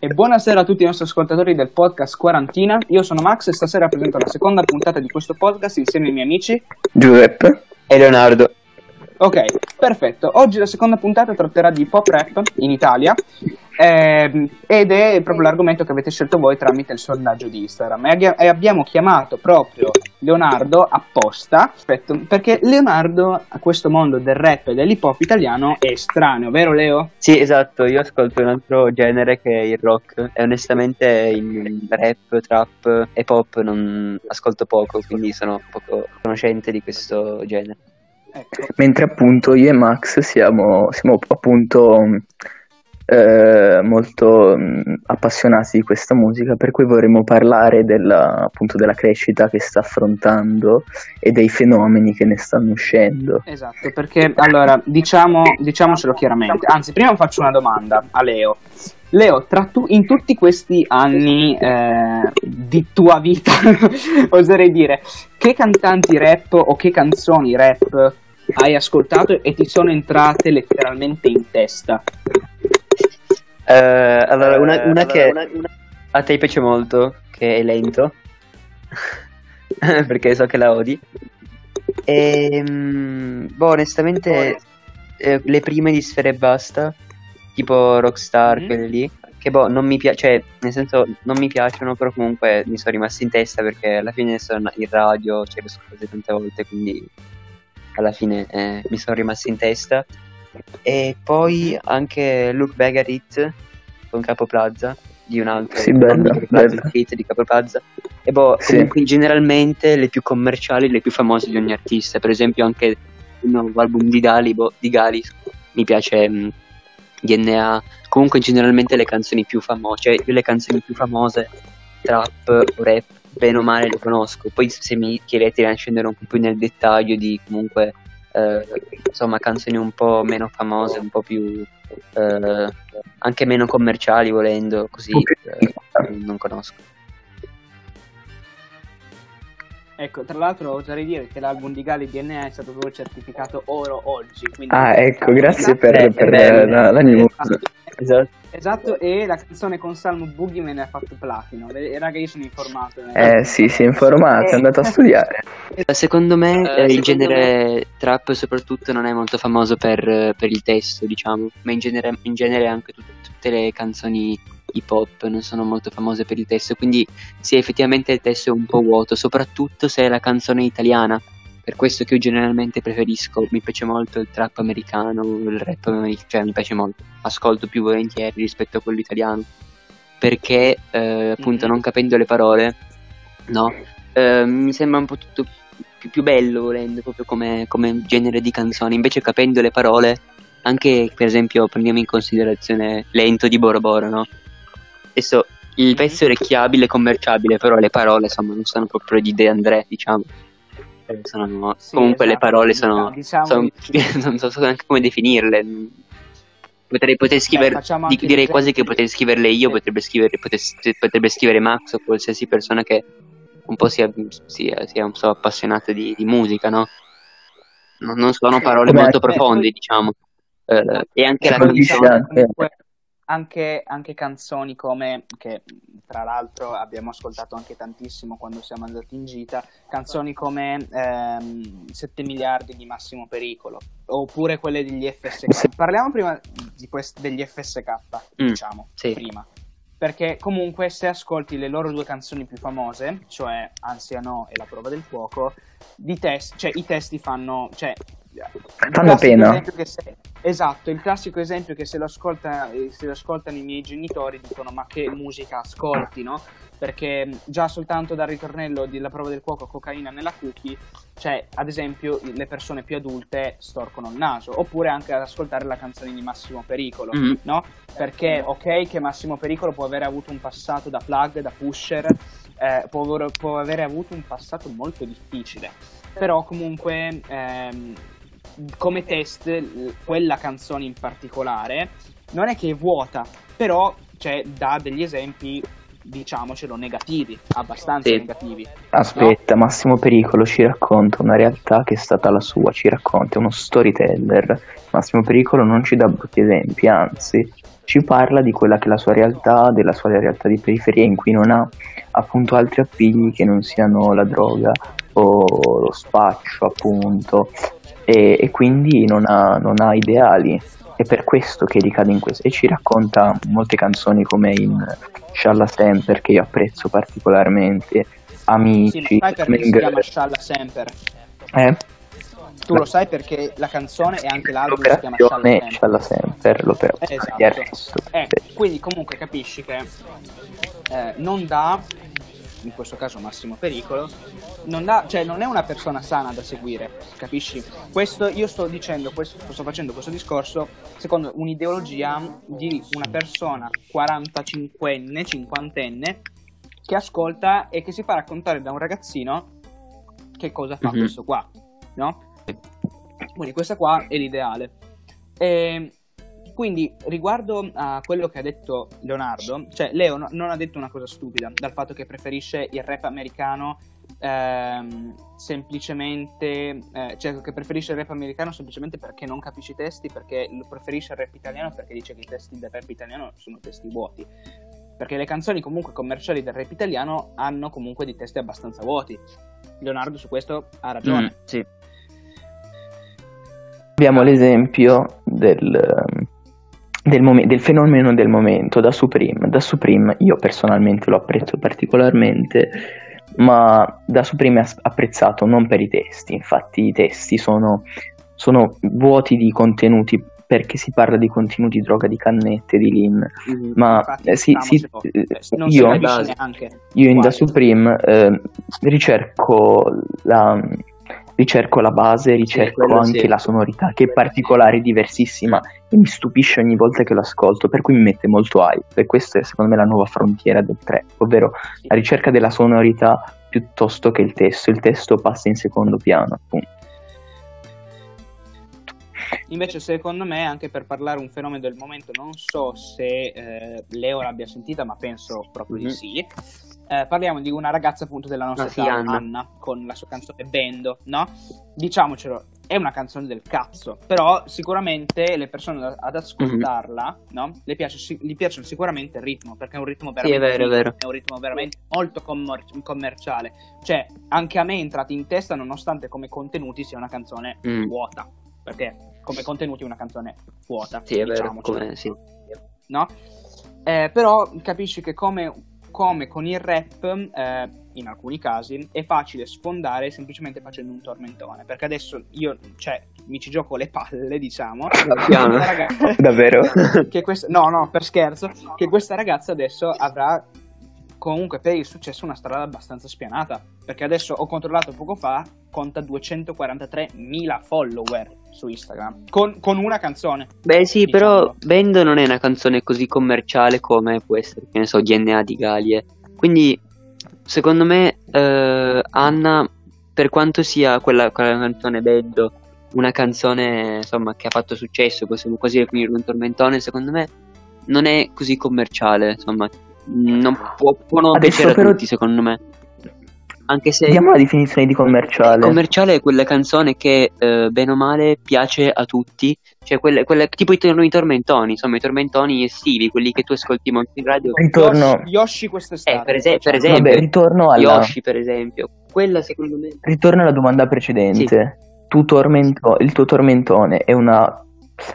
E buonasera a tutti i nostri ascoltatori del podcast Quarantina. Io sono Max e stasera presento la seconda puntata di questo podcast insieme ai miei amici Giuseppe e Leonardo. Ok, perfetto. Oggi la seconda puntata tratterà di pop rap in Italia ehm, ed è proprio l'argomento che avete scelto voi tramite il sondaggio di Instagram e, e abbiamo chiamato proprio Leonardo apposta aspetta, perché Leonardo a questo mondo del rap e dell'hip hop italiano è estraneo, vero Leo? Sì, esatto, io ascolto un altro genere che è il rock e onestamente il rap, trap e pop non ascolto poco, quindi sono poco conoscente di questo genere. Ecco. Mentre appunto io e Max siamo, siamo appunto eh, molto mh, appassionati di questa musica, per cui vorremmo parlare della, appunto della crescita che sta affrontando e dei fenomeni che ne stanno uscendo. Esatto, perché allora diciamo, diciamocelo chiaramente, anzi prima faccio una domanda a Leo. Leo, tu, in tutti questi anni eh, di tua vita, oserei dire, che cantanti rap o che canzoni rap hai ascoltato e ti sono entrate letteralmente in testa? Uh, allora, una, una che una, una... a te piace molto, che è lento, perché so che la odi. E, ehm, boh, onestamente, eh, le prime di Sfere e Basta, tipo Rockstar, mm-hmm. quelle lì, che boh, non mi piace, cioè, nel senso, non mi piacciono, però comunque mi sono rimasti in testa perché alla fine sono in radio, cioè, le scuse tante volte, quindi alla fine eh, mi sono rimasti in testa. E poi anche Look Back at It con Capo Plaza di un altro sì, bello, bello. Hit di Capo Plaza e boh, sì. comunque generalmente le più commerciali le più famose di ogni artista per esempio anche il nuovo album di Gali, boh, di Gali mi piace mh, mm, DNA comunque generalmente le canzoni più famose cioè io le canzoni più famose trap rap bene o male le conosco poi se mi chiedete di scendere un po' più nel dettaglio di comunque eh, insomma canzoni un po' meno famose, un po' più eh, anche meno commerciali volendo, così eh, non conosco. Ecco, tra l'altro oserei dire che l'album di Gali DNA è stato proprio certificato oro oggi. Ah, ecco, grazie per, per, per la, la news. Esatto. Esatto, e la canzone con Salmo Boogie me ne ha fatto platino. E raga, io sono informato. Eh, eh sì, si è informato, è andato a studiare. Secondo me uh, il genere me... trap soprattutto non è molto famoso per, per il testo, diciamo, ma in genere, in genere anche tutte, tutte le canzoni hip hop non sono molto famose per il testo, quindi sì, effettivamente il testo è un po' vuoto, soprattutto se è la canzone italiana per questo che io generalmente preferisco, mi piace molto il trap americano, il rap americano, cioè mi piace molto, ascolto più volentieri rispetto a quello italiano, perché eh, appunto mm-hmm. non capendo le parole, no, eh, mi sembra un po' tutto più, più bello volendo, proprio come, come genere di canzone, invece capendo le parole, anche per esempio prendiamo in considerazione Lento di Boro Boro, no? Adesso il pezzo è orecchiabile, commerciabile, però le parole insomma non sono proprio di De André, diciamo. Sono, sì, comunque esatto, le parole sono, diciamo, sono non so neanche come definirle. Potrei, potrei scrivere, di, direi quasi che potrei scriverle io, potrebbe scrivere, potrebbe, potrebbe scrivere Max o qualsiasi persona che un po' sia, sia, sia un po' appassionata di, di musica, no? Non, non sono parole molto profonde, diciamo. Uh, e anche la canzone anche, anche, canzoni come, che tra l'altro abbiamo ascoltato anche tantissimo quando siamo andati in gita, canzoni come ehm, 7 miliardi di massimo pericolo, oppure quelle degli FSK. Parliamo prima quest- degli FSK, mm, diciamo, sì. prima. Perché comunque se ascolti le loro due canzoni più famose, cioè Ansia No e La prova del fuoco, di test, cioè, i testi fanno... Cioè, fanno pena. Se, esatto, il classico esempio che se lo, ascolta, se lo ascoltano i miei genitori dicono ma che musica ascolti, no? Perché già soltanto dal ritornello della prova del cuoco cocaina nella cookie, cioè ad esempio le persone più adulte storcono il naso, oppure anche ad ascoltare la canzone di Massimo Pericolo, mm-hmm. no? Perché ok che Massimo Pericolo può avere avuto un passato da plug, da pusher, eh, può, può avere avuto un passato molto difficile, però comunque... Ehm, come test quella canzone in particolare non è che è vuota, però cioè, dà degli esempi diciamocelo, negativi, abbastanza sì. negativi. Aspetta, no? Massimo Pericolo ci racconta una realtà che è stata la sua, ci racconta, è uno storyteller. Massimo Pericolo non ci dà brutti esempi, anzi, ci parla di quella che è la sua realtà, della sua realtà di periferia in cui non ha appunto altri appigli che non siano la droga o lo spaccio appunto e, e quindi non ha, non ha ideali. È per questo che ricade in questo. E ci racconta molte canzoni come in Shalla Semper che io apprezzo particolarmente Amici sì, sai perché si chiama Shalla Semper? Eh? tu lo sai perché la canzone e anche l'album si chiama Shalla Semper, l'operazione esatto. eh, quindi comunque capisci che eh, non dà in questo caso massimo pericolo, non, dà, cioè, non è una persona sana da seguire, capisci? Questo, io sto dicendo, questo, sto facendo questo discorso secondo un'ideologia di una persona 45enne, 50enne, che ascolta e che si fa raccontare da un ragazzino che cosa fa mm-hmm. questo qua, no? Quindi questa qua è l'ideale. E quindi, riguardo a quello che ha detto Leonardo, cioè Leo no, non ha detto una cosa stupida dal fatto che preferisce il rap americano ehm, semplicemente, eh, cioè che preferisce il rap americano semplicemente perché non capisce i testi, perché preferisce il rap italiano perché dice che i testi del rap italiano sono testi vuoti. Perché le canzoni comunque commerciali del rap italiano hanno comunque dei testi abbastanza vuoti. Leonardo su questo ha ragione. Mm, sì. Abbiamo l'esempio del, del, mom- del, fenomeno del momento da Supreme. Da Supreme io personalmente lo apprezzo particolarmente, ma da Supreme è apprezzato non per i testi, infatti i testi sono, sono vuoti di contenuti perché si parla di contenuti droga di cannette di lean mm, ma eh, sì, sì, eh, io, io in Da Supreme eh, ricerco la ricerco la base, ricerco sì, anche sì. la sonorità, che è particolare, diversissima mi stupisce ogni volta che lo ascolto, per cui mi mette molto hype e questa è secondo me la nuova frontiera del trap, ovvero la ricerca della sonorità piuttosto che il testo, il testo passa in secondo piano appunto. Invece, secondo me, anche per parlare un fenomeno del momento, non so se eh, Leo l'abbia sentita, ma penso proprio mm-hmm. di mhm. sì. Eh, parliamo di una ragazza appunto della nostra età, Anna. Anna, con la sua canzone Bendo, no? Diciamocelo, è una canzone del cazzo, però sicuramente le persone ad ascoltarla, mm-hmm. no? Le piace, gli piace sicuramente il ritmo, perché è un ritmo veramente, sì, è vero, è vero. È un ritmo veramente molto commor- commerciale. Cioè, anche a me è entrata in testa, nonostante come contenuti sia una canzone mm. vuota, perché come contenuti è una canzone vuota. Sì, è vero, come, sì. No? Eh, però capisci che come come con il rap, eh, in alcuni casi, è facile sfondare semplicemente facendo un tormentone. Perché adesso io, cioè, mi ci gioco le palle, diciamo. Ragazza, Davvero? Che questa, no, no, per scherzo. Che questa ragazza adesso avrà comunque per il successo una strada abbastanza spianata. Perché adesso ho controllato poco fa, conta 243.000 follower su Instagram. Con, con una canzone. Beh, sì, diciamo. però Bendo non è una canzone così commerciale come può essere, che ne so, DNA di Galie. Quindi, secondo me, eh, Anna, per quanto sia quella, quella canzone Bendo, una canzone insomma che ha fatto successo, possiamo quasi definirlo un tormentone, secondo me non è così commerciale, insomma, non può, può non Adesso piacere però... a tutti, secondo me. Anche se. Diamo la definizione di commerciale. Commerciale è quella canzone che, eh, bene o male, piace a tutti. Cioè, quelle, quelle, tipo i, i, tormentoni, insomma, i tormentoni estivi, quelli che tu ascolti molto in radio. Ritorno. Yoshi, Yoshi quest'estate. Eh, per, es- per esempio. Vabbè, ritorno alla. Yoshi, per esempio. Quella, secondo me. Ritorno alla domanda precedente. Sì. Tu tormento... Il tuo tormentone è una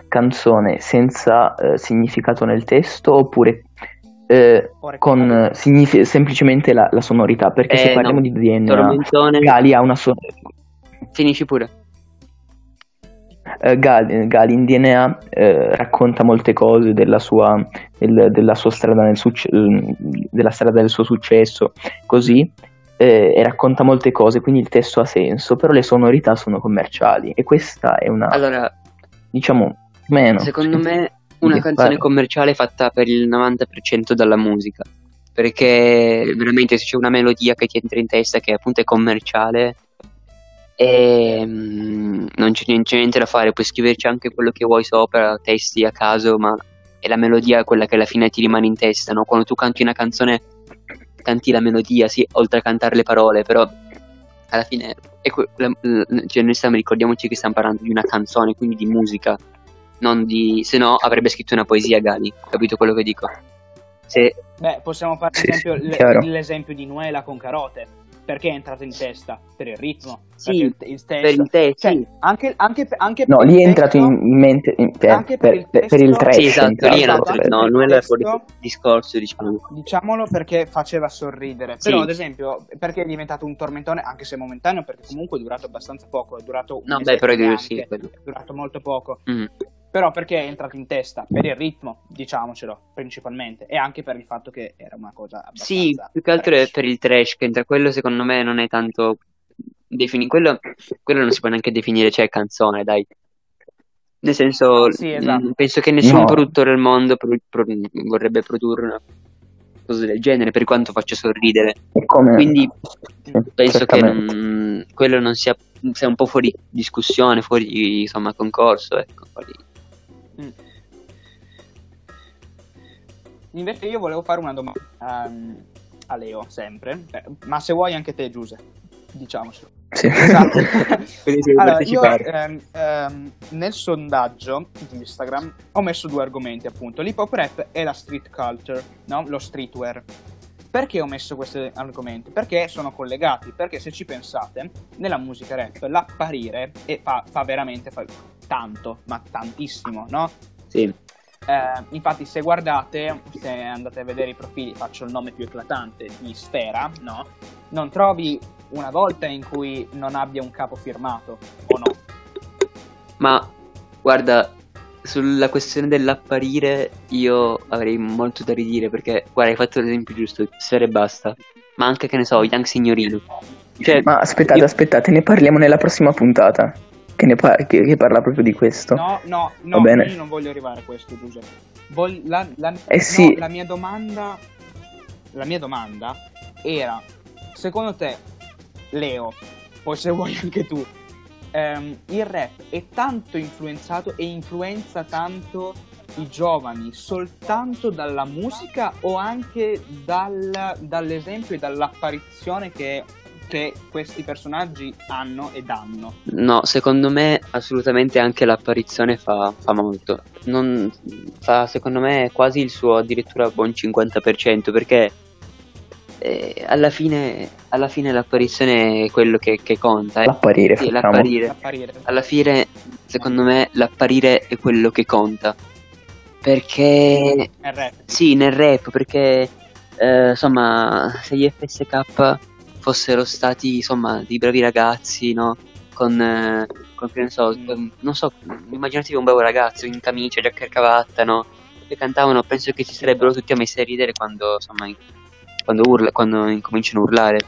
canzone senza eh, significato nel testo oppure eh, con significa semplicemente la, la, sonorità perché eh, se parliamo no. di DNA Gali ha una sonorità finisci pure. Uh, Gali, Gali, in DNA uh, racconta molte cose della sua, del, della sua strada nel succe- della strada del suo successo così eh, e racconta molte cose quindi il testo ha senso però le sonorità sono commerciali e questa è una allora diciamo meno. secondo me una canzone commerciale fatta per il 90% dalla musica. Perché veramente se c'è una melodia che ti entra in testa che appunto è commerciale e um, non, c'è, niente da fare, puoi scriverci anche quello che vuoi sopra, testi a caso, ma è la melodia quella che alla fine ti rimane in testa, no? Quando tu canti una canzone, canti la melodia, sì, oltre a cantare le parole, però alla fine, que- la, la, cioè noi stiamo, ricordiamoci che stiamo parlando di una canzone, quindi di musica, di... se no avrebbe scritto una poesia Gali, capito quello che dico? Se... Beh, possiamo fare Sì, esempio, sì, chiaro. l'esempio di Nuela con Carote. Perché è entrato in testa? Per il ritmo. Sì, il, il testo. per il testo, Cioè, sì. anche, anche, per- anche No, lì è entrato in, testo- in mente in- per, Anche per per- il per- il testo- trash. Sì, esatto, lì è entrato, no, non è fuori discorso, diciamo. Diciamolo perché faceva sorridere. Sì. Però, ad esempio, perché è diventato un tormentone, anche se momentaneo, perché comunque è durato abbastanza poco. È durato un No, beh, però neanche, sì, è durato molto poco. Mm. Però perché è entrato in testa? Per il ritmo, diciamocelo, principalmente. E anche per il fatto che era una cosa abbastanza... Sì, più che altro è trash. per il trash che entra. Quello secondo me non è tanto defini- quello, quello non si può neanche definire, cioè canzone, dai. Nel senso, Sì, esatto. mh, penso che nessun No. produttore al mondo pro- pro- vorrebbe produrre una cosa del genere, per quanto faccia sorridere. è come- Quindi sì, penso che non- quello non sia, sia un po' fuori discussione, fuori insomma concorso, ecco. fuori- Mm. Invece io volevo fare una domanda ehm, a Leo, sempre. Eh, ma se vuoi anche te, Giuseppe, diciamocelo. Sì. Esatto. Allora, io ehm, ehm, nel sondaggio di Instagram ho messo due argomenti, appunto, l'hip hop rap e la street culture, no? lo streetwear. Perché ho messo questi argomenti? Perché sono collegati, perché se ci pensate, nella musica rap l'apparire fa, fa veramente fa tanto, ma tantissimo, no? Sì. Eh, infatti, se guardate, se andate a vedere i profili, faccio il nome più eclatante di Sfera, no? Non trovi una volta in cui non abbia un capo firmato, o no? Ma guarda, sulla questione dell'apparire io avrei molto da ridire perché, guarda, hai fatto l'esempio giusto, Sfera e basta. Ma anche, che ne so, Young Signorino. Cioè, Ma aspettate, io- aspettate, ne parliamo nella prossima puntata. Che, ne par- che- che parla proprio di questo. No, no, no, io non voglio arrivare a questo, Giuseppe. Vol- la, la- Eh no, sì. la mia domanda, la mia domanda era, secondo te, Leo, poi se vuoi anche tu, ehm, il rap è tanto influenzato e influenza tanto i giovani soltanto dalla musica o anche dal- dall'esempio e dall'apparizione che, che questi personaggi hanno e danno? No, secondo me assolutamente anche l'apparizione fa, fa molto. Non, fa secondo me quasi il suo addirittura buon 50% perché eh, alla, fine, alla fine l'apparizione è quello che, che conta. eh. L'apparire, Sì, l'apparire. L'apparire. Alla fine, secondo me, l'apparire è quello che conta. Perché È rap. sì, nel rap, perché eh, insomma, se gli FSK fossero stati insomma dei bravi ragazzi, no? Con, eh, con che ne so, con- non so, immaginatevi un bravo ragazzo in camicia, giacca e cravatta, no? Che cantavano, penso che ci sarebbero tutti a messi a ridere quando insomma in- quando urla, quando incominciano a urlare,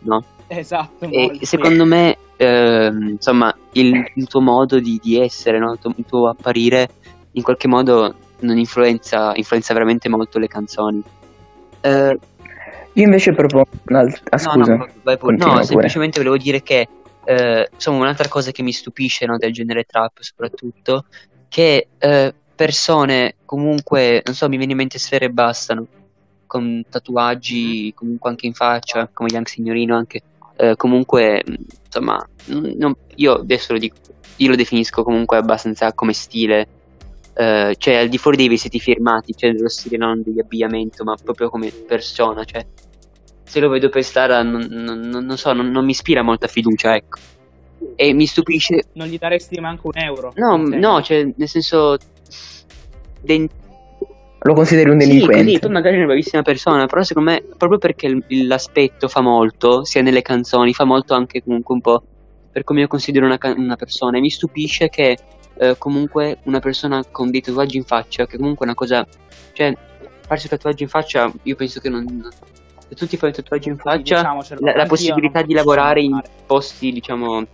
no? Esatto. E secondo me, ehm, insomma, il, il tuo modo di, di essere, no? il, tuo, il tuo apparire, in qualche modo non influenza, influenza veramente molto le canzoni. Eh, Io invece propongo un'altra... Ah, no, scusa. no, vai pure. continua No, pure. semplicemente volevo dire che, eh, insomma, un'altra cosa che mi stupisce no, del genere trap, soprattutto, che eh, persone comunque, non so, mi viene in mente sfere e bastano, con tatuaggi comunque anche in faccia, come Young Signorino anche, eh, comunque, insomma, non- non- io adesso lo dico, io lo definisco comunque abbastanza come stile, eh, cioè al di fuori dei vestiti firmati, cioè dello stile non di abbigliamento, ma proprio come persona, cioè se lo vedo per strada non, non- non- so, non, non mi ispira molta fiducia, ecco. E mi stupisce, Non gli daresti manco un euro. no, no, cioè nel senso... den- Lo consideri un sì, delinquente. così, poi magari è una bravissima persona, però secondo me, proprio perché l'aspetto fa molto, sia nelle canzoni, fa molto anche comunque un po' per come io considero una, ca- una persona, e mi stupisce che eh, comunque una persona con dei tatuaggi in faccia, che comunque è una cosa, cioè, farsi un tatuaggio in faccia, io penso che non... Se tu ti fai un tatuaggio in faccia, diciamocelo, la, la possibilità di lavorare in posti, diciamo,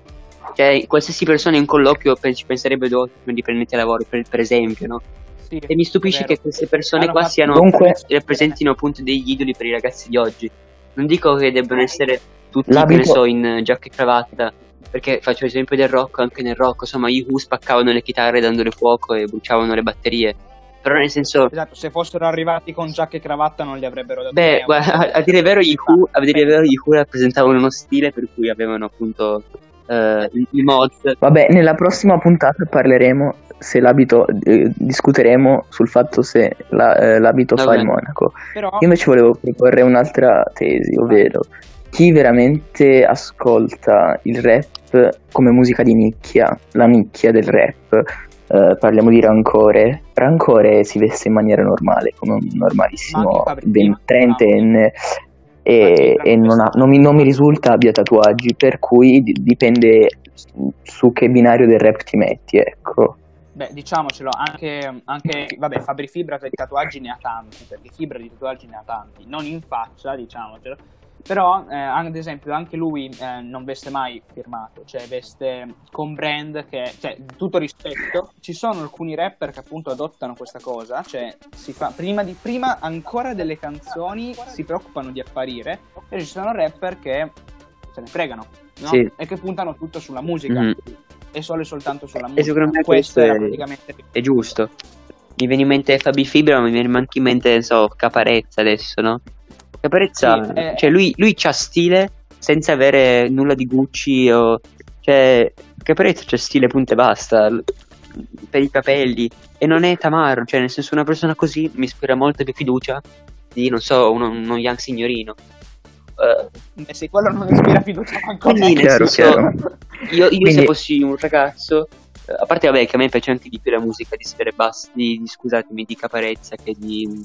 cioè qualsiasi persona in colloquio ci penserebbe due volte prima di prenderti a lavoro, per, per esempio, no? Sì, E mi stupisce che queste persone qua siano Comunque- rappresentino appunto degli idoli per i ragazzi di oggi. Non dico che debbano essere tutti, che ne so, in eh, giacca e cravatta, perché faccio l'esempio del rock, anche nel rock, insomma, gli Who spaccavano le chitarre dandole fuoco e bruciavano le batterie. Però nel senso, Esatto, se fossero arrivati con giacca e cravatta non gli avrebbero dato beh, guarda, a, a dire il vero, gli Who, a dire vero, gli Who rappresentavano uno stile per cui avevano appunto eh, i, i mod. Vabbè, nella prossima puntata parleremo se l'abito, eh, discuteremo sul fatto se la- eh, l'abito fa Vabbè. il monaco. Però Io invece volevo proporre un'altra tesi, ovvero chi veramente ascolta il rap come musica di nicchia, la nicchia del rap, eh, parliamo di Rancore, Rancore si veste in maniera normale, come un Ma normalissimo trentenne e, e non, ha- non mi, non mi risulta abbia tatuaggi, per cui di- dipende su che binario del rap ti metti, ecco. Beh, diciamocelo, anche, anche vabbè, Fabri Fibra per tatuaggi ne ha tanti, perché Fibra di tatuaggi ne ha tanti, non in faccia, diciamocelo, però eh, ad esempio anche lui eh, non veste mai firmato, cioè veste con brand che, cioè tutto rispetto, ci sono alcuni rapper che appunto adottano questa cosa, cioè si fa, prima, di, prima ancora delle canzoni si preoccupano di apparire, e ci sono rapper che se ne fregano, no? Sì. E che puntano tutto sulla musica. Mhm. E solo e soltanto sulla E musica. secondo me questo questo è- praticamente È giusto. Mi viene in mente Fabi Fibra, ma mi viene anche in mente, non so, Caparezza adesso, no? Caparezza, Sì, eh. cioè lui, lui c'ha stile senza avere nulla di Gucci o... Cioè, Caparezza c'ha stile punto e basta, per i capelli, e non è tamarro, cioè nel senso una persona così mi ispira molta più fiducia di, non so, uno, uno young signorino. Eh, Eh sì, quello non ispira fiducia manco quindi nel Chiaro, senso, chiaro. io, io se Quindi- fossi un ragazzo, eh, a parte vabbè che a me piace anche di più la musica di Sfere Basse, di, di- scusatemi, di Caparezza che di,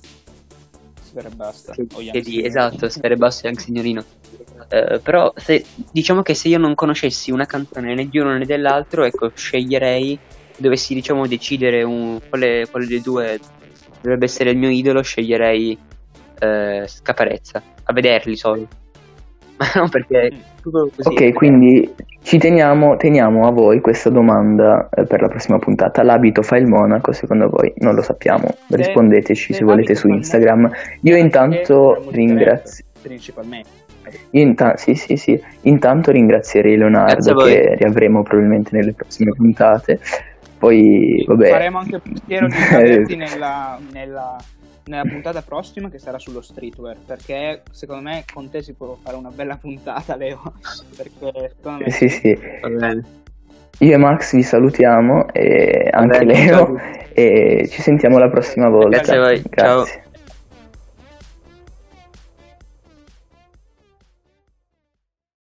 Sì, basta. Oh, yeah, che sì. esatto, Sfere Basse e anche Signorino. Eh, però se, diciamo che se io non conoscessi una canzone né di uno né dell'altro, ecco, sceglierei, dovessi diciamo decidere un, quale, quale dei due dovrebbe essere il mio idolo, sceglierei eh, Caparezza, a vederli solo. Ma non perché tutto così. Ok, quindi ci teniamo, teniamo a voi questa domanda eh, per la prossima puntata. L'abito fa il monaco, secondo voi? Non lo sappiamo. Rispondeteci se se volete su Instagram. Io intanto ringrazio. Principalmente. Inta- sì, sì, sì. Intanto ringrazierei Grazie Leonardo che riavremo probabilmente nelle prossime puntate. Poi, vabbè. Faremo anche il pensiero di nella, nella, nella puntata prossima che sarà sullo streetwear. Perché secondo me con te si può fare una bella puntata, Leo. Perché secondo me Sì, sì. Va bene. Io e Max vi salutiamo e anche bene, Leo ciao. e ci sentiamo la prossima volta. Grazie a voi, ciao. Grazie.